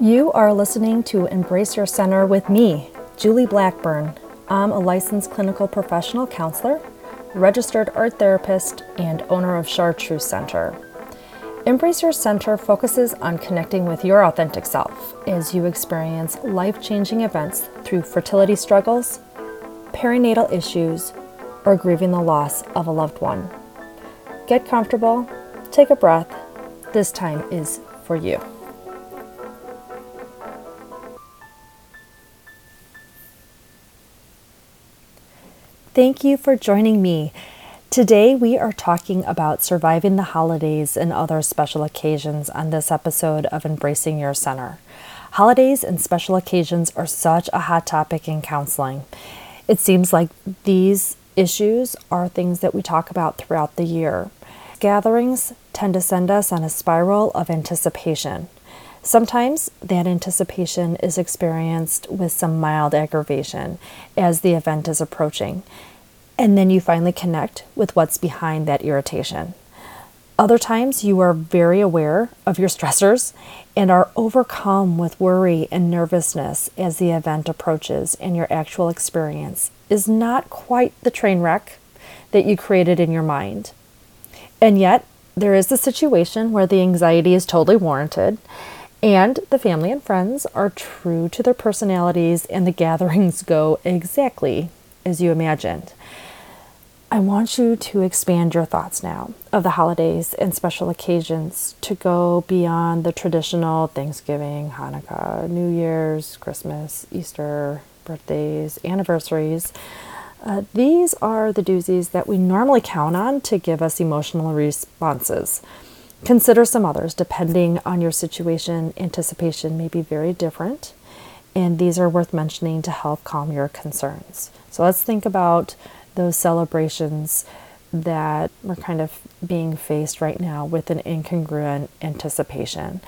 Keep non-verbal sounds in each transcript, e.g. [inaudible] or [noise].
You are listening to Embrace Your Center with me, Julie Blackburn. I'm a licensed clinical professional counselor, registered art therapist, and owner of Chartreuse Center. Embrace Your Center focuses on connecting with your authentic self as you experience life changing events through fertility struggles, perinatal issues, or grieving the loss of a loved one. Get comfortable, take a breath. This time is for you. Thank you for joining me. Today, we are talking about surviving the holidays and other special occasions on this episode of Embracing Your Center. Holidays and special occasions are such a hot topic in counseling. It seems like these issues are things that we talk about throughout the year. Gatherings tend to send us on a spiral of anticipation. Sometimes that anticipation is experienced with some mild aggravation as the event is approaching, and then you finally connect with what's behind that irritation. Other times you are very aware of your stressors and are overcome with worry and nervousness as the event approaches, and your actual experience is not quite the train wreck that you created in your mind. And yet, there is a situation where the anxiety is totally warranted and the family and friends are true to their personalities, and the gatherings [laughs] go exactly as you imagined. I want you to expand your thoughts now of the holidays and special occasions to go beyond the traditional Thanksgiving, Hanukkah, New Year's, Christmas, Easter, birthdays, anniversaries. Uh, these are the doozies that we normally count on to give us emotional responses. Consider some others. Depending on your situation, anticipation may be very different, and these are worth mentioning to help calm your concerns. So let's think about those celebrations that we're kind of being faced right now with an incongruent anticipation.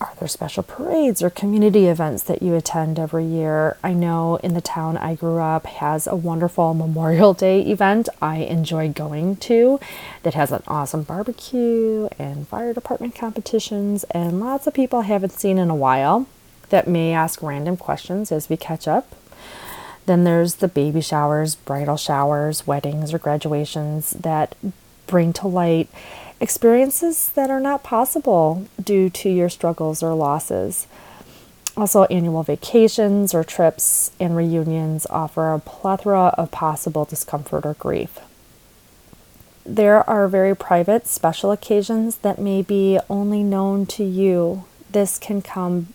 Are there special parades or community events that you attend every year? I know in the town I grew up has a wonderful [laughs] Memorial Day event I enjoy going to that has an awesome barbecue and fire department competitions and lots of people I haven't seen in a while that may ask random questions as we catch up. Then there's the baby showers, bridal showers, weddings, or graduations that bring to light experiences that are not possible due to your struggles or losses. Also, annual vacations or trips and reunions offer a plethora of possible discomfort or grief. There are very private, special occasions that may be only known to you. This can come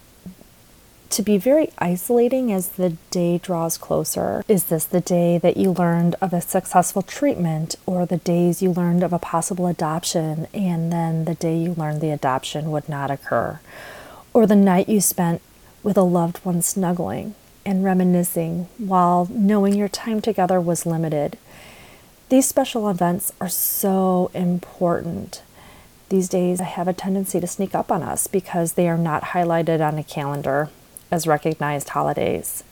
to be very isolating as the day draws closer. Is this the day that you learned of a successful treatment, or the days you learned of a possible adoption, and then the day you learned the adoption would not occur? Or the night you spent with a loved one snuggling and reminiscing while knowing your time together was limited? These special events are so important. These days have a tendency to sneak up on us because they are not highlighted on a calendar as recognized holidays.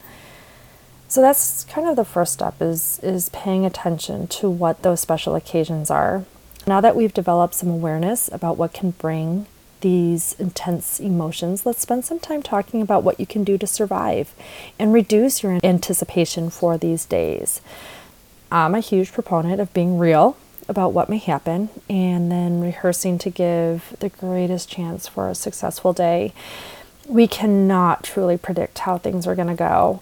So that's kind of the first step is is paying attention to what those special occasions are. Now that we've developed some awareness about what can bring these intense emotions, let's spend some time talking about what you can do to survive and reduce your anticipation for these days. I'm a huge proponent of being real about what may happen and then rehearsing to give the greatest chance for a successful day we cannot truly predict how things are going to go.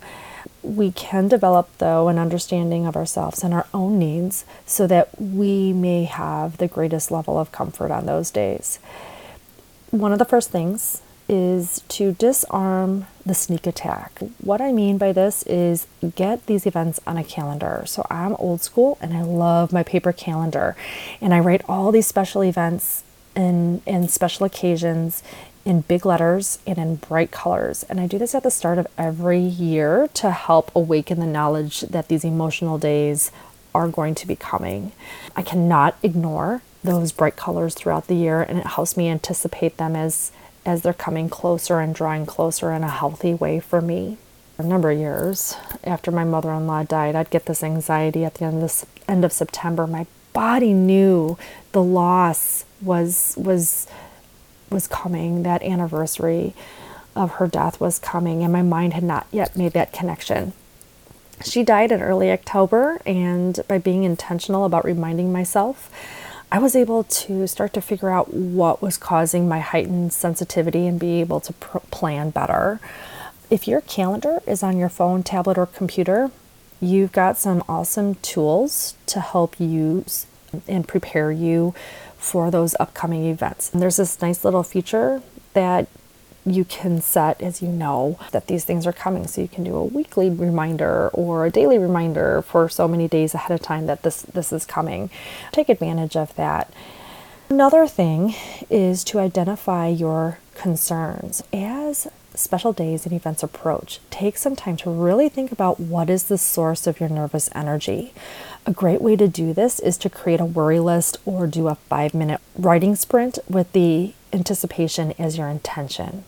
We can develop, though, an understanding of ourselves and our own needs so that we may have the greatest level of comfort on those days. One of the first things is to disarm the sneak attack. What I mean by this is get these events on a calendar. So I'm old school and I love my paper calendar, and I write all these special events and, and special occasions in big letters and in bright colors. And I do this at the start of every year to help awaken the knowledge that these emotional days are going to be coming. I cannot ignore those bright colors throughout the year and it helps me anticipate them as as they're coming closer and drawing closer in a healthy way for me. A number of years after my mother-in-law died, I'd get this anxiety at the end of this end of September. My body knew the loss was was was coming, that anniversary. of her death was coming, and my mind had not yet made that connection. She died in early October, and by being intentional about reminding myself, I was able to start to figure out what was causing my heightened sensitivity and be able to pr- plan better. If your calendar is on your phone, tablet, or computer, you've got some awesome tools to help you and prepare you for those upcoming events. And there's this nice little feature that you can set as you know that these things are coming. So you can do a weekly reminder or a daily reminder for so many days ahead of time that this this is coming. Take advantage of that. Another thing is to identify your concerns. As special days and events approach take some time to really think about what is the source of your nervous energy a great way to do this is to create a worry list or do a 5 minute writing sprint with the anticipation as your intention.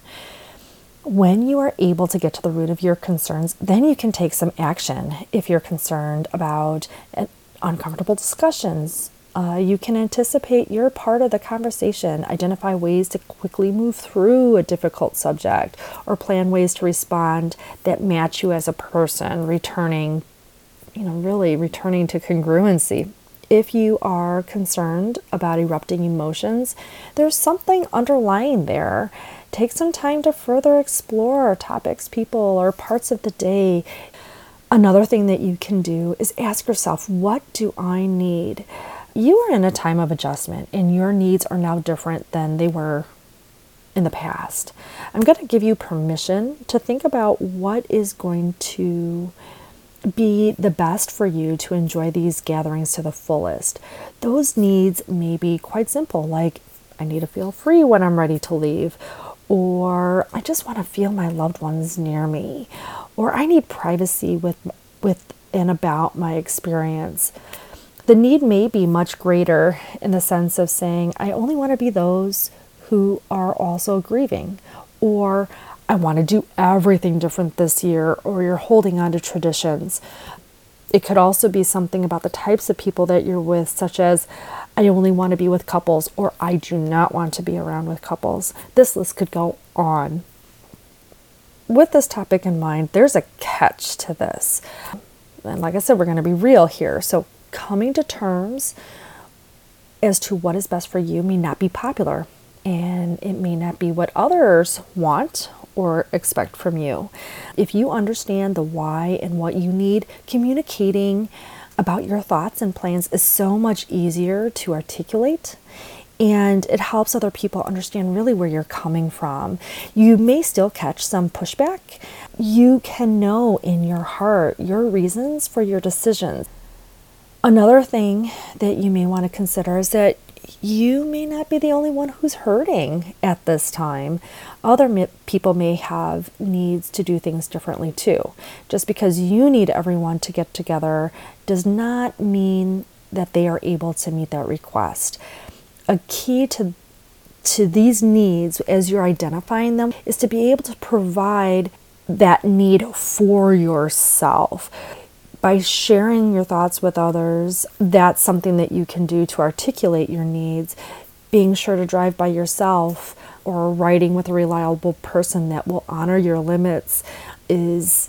When you are able to get to the root of your concerns, then you can take some action. If you're concerned about uncomfortable discussions, uh, you can anticipate your part of the conversation, identify ways to quickly move through a difficult subject, or plan ways to respond that match you as a person, returning, you know, really returning to congruency if you are concerned about erupting emotions, there's something underlying there. Take some time to further explore topics, people, or parts of the day. Another thing that you can do is ask yourself, what do I need? You are in a time of adjustment, and your needs are now different than they were in the past. I'm going to give you permission to think about what is going to be the best for you to enjoy these gatherings to the fullest. Those needs may be quite simple, like I need to feel free when I'm ready to leave, or I just want to feel my loved ones near me, or I need privacy with with and about my experience. The need may be much greater in the sense of saying, I only want to be those who are also grieving, or I want to do everything different this year, or you're holding on to traditions. It could also be something about the types of people that you're with, such as, I only want to be with couples, or I do not want to be around with couples. This list could go on. With this topic in mind, there's a catch to this. And like I said, we're going to be real here. So, coming to terms as to what is best for you may not be popular, and it may not be what others want or expect from you. If you understand the why and what you need, communicating about your thoughts and plans is so much easier to articulate and it helps other people understand really where you're coming from. You may still catch some pushback. You can know in your heart your reasons for your decisions. Another thing that you may want to consider is that you may not be the only one who's hurting at this time. Other people may have needs to do things differently too. Just because you need everyone to get together does not mean that they are able to meet that request. A key to to these needs as you're identifying them is to be able to provide that need for yourself by sharing your thoughts with others, that's something that you can do to articulate your needs. Being sure to drive by yourself or riding with a reliable person that will honor your limits is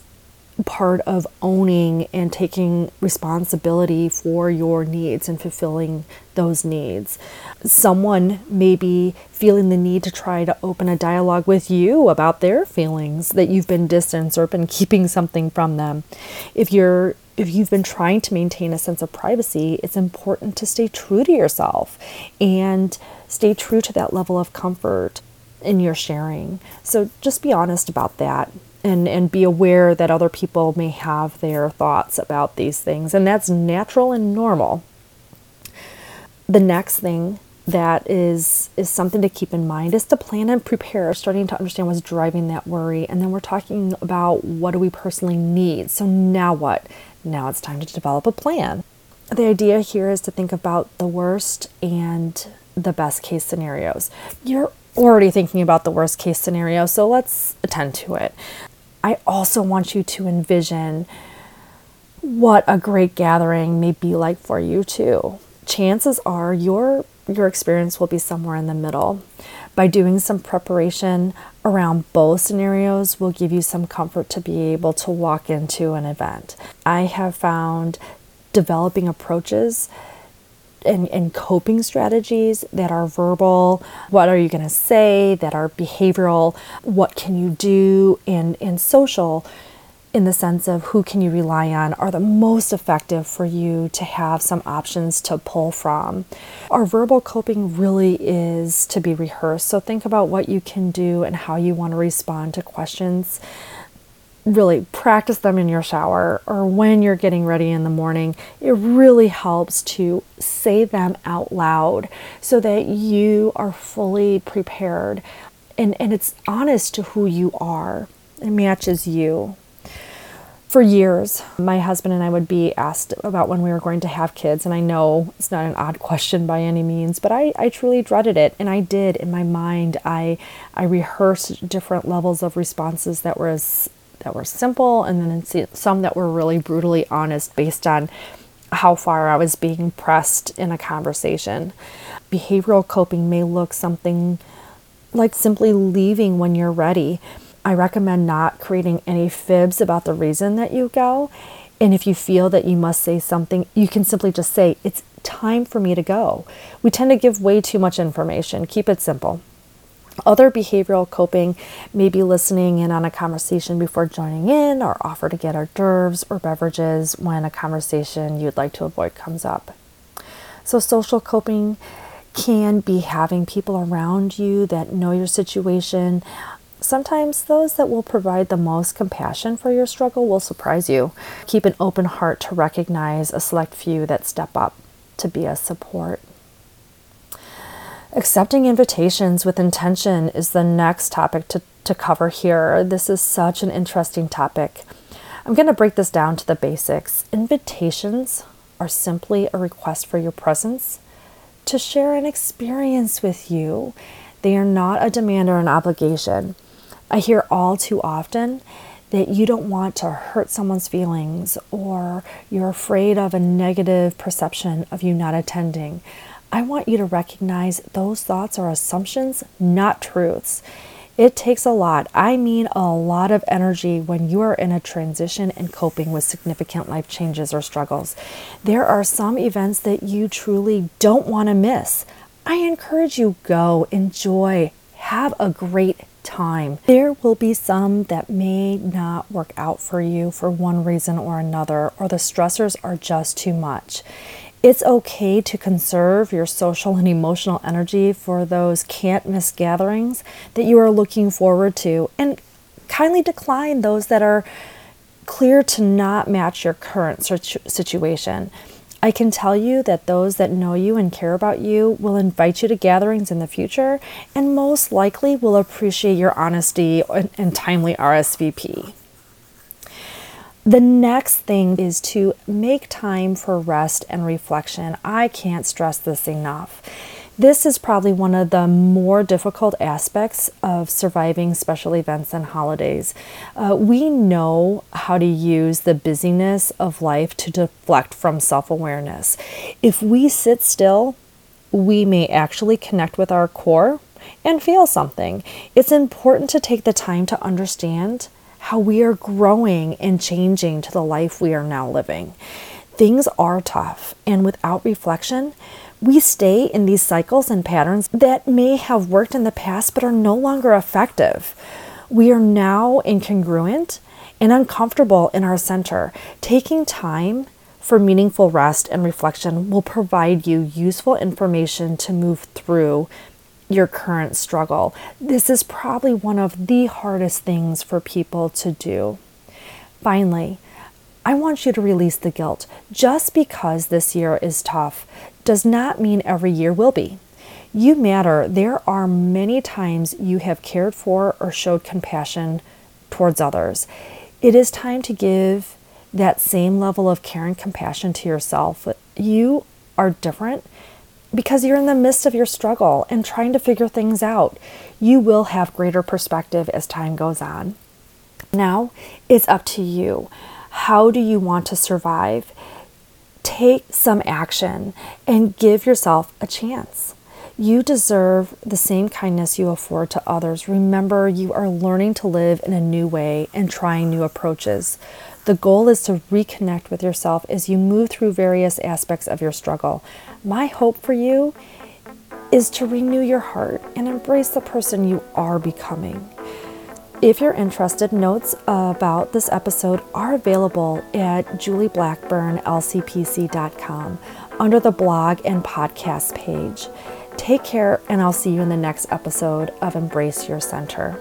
part of owning and taking responsibility for your needs and fulfilling those needs. Someone may be feeling the need to try to open a dialogue with you about their feelings that you've been distant or been keeping something from them. If you're if you've been trying to maintain a sense of privacy, it's important to stay true to yourself and stay true to that level of comfort in your sharing. So just be honest about that and, and be aware that other people may have their thoughts about these things, and that's natural and normal. The next thing that is is something to keep in mind is to plan and prepare starting to understand what's driving that worry and then we're talking about what do we personally need so now what now it's time to develop a plan. The idea here is to think about the worst and the best case scenarios. You're already thinking about the worst case scenario, so let's attend to it. I also want you to envision what a great gathering may be like for you, too. Chances are your your experience will be somewhere in the middle. By doing some preparation around both scenarios will give you some comfort to be able to walk into an event. I have found developing approaches and, and coping strategies that are verbal. What are you going to say? That are behavioral. What can you do? And, and social in the sense of who can you rely on are the most effective for you to have some options to pull from. Our verbal coping really is to be rehearsed. So think about what you can do and how you want to respond to questions really practice them in your shower or when you're getting ready in the morning. It really helps to say them out loud so that you are fully prepared and, and it's honest to who you are. It matches you. For years, my husband and I would be asked about when we were going to have kids, and I know it's not an odd question by any means, but I, I truly dreaded it, and I did in my mind. I I rehearsed different levels of responses that were that were simple and then some that were really brutally honest based on how far I was being pressed in a conversation. Behavioral coping may look something like simply leaving when you're ready. I recommend not creating any fibs about the reason that you go. And if you feel that you must say something, you can simply just say, It's time for me to go. We tend to give way too much information. Keep it simple. Other behavioral coping may be listening in on a conversation before joining in or offer to get hors d'oeuvres or beverages when a conversation you'd like to avoid comes up. So, social coping can be having people around you that know your situation. Sometimes those that will provide the most compassion for your struggle will surprise you. Keep an open heart to recognize a select few that step up to be a support. Accepting invitations with intention is the next topic to, to cover here. This is such an interesting topic. I'm going to break this down to the basics. Invitations are simply a request for your presence to share an experience with you. They are not a demand or an obligation. I hear all too often that you don't want to hurt someone's feelings or you're afraid of a negative perception of you not attending. I want you to recognize those thoughts are assumptions, not truths. It takes a lot, I mean a lot of energy when you are in a transition and coping with significant life changes or struggles. There are some events that you truly don't want to miss. I encourage you go, enjoy, have a great time. There will be some that may not work out for you for one reason or another, or the stressors are just too much. It's okay to conserve your social and emotional energy for those can't miss gatherings that you are looking forward to and kindly decline those that are clear to not match your current situation. I can tell you that those that know you and care about you will invite you to gatherings in the future and most likely will appreciate your honesty and timely RSVP. The next thing is to make time for rest and reflection. I can't stress this enough. This is probably one of the more difficult aspects of surviving special events and holidays. Uh, we know how to use the busyness of life to deflect from self awareness. If we sit still, we may actually connect with our core and feel something. It's important to take the time to understand how we are growing and changing to the life we are now living. Things are tough, and without reflection, we stay in these cycles and patterns that may have worked in the past but are no longer effective. We are now incongruent and uncomfortable in our center. Taking time for meaningful rest and reflection will provide you useful information to move through your current struggle. This is probably one of the hardest things for people to do. Finally, I want you to release the guilt. Just because this year is tough does not mean every year will be. You matter. There are many times you have cared for or showed compassion towards others. It is time to give that same level of care and compassion to yourself. You are different because you're in the midst of your struggle and trying to figure things out. You will have greater perspective as time goes on. Now it's up to you. How do you want to survive? Take some action and give yourself a chance. You deserve the same kindness you afford to others. Remember, you are learning to live in a new way and trying new approaches. The goal is to reconnect with yourself as you move through various aspects of your struggle. My hope for you is to renew your heart and embrace the person you are becoming. If you're interested, notes about this episode are available at julieblackburnlcpc.com under the blog and podcast page. Take care, and I'll see you in the next episode of Embrace Your Center.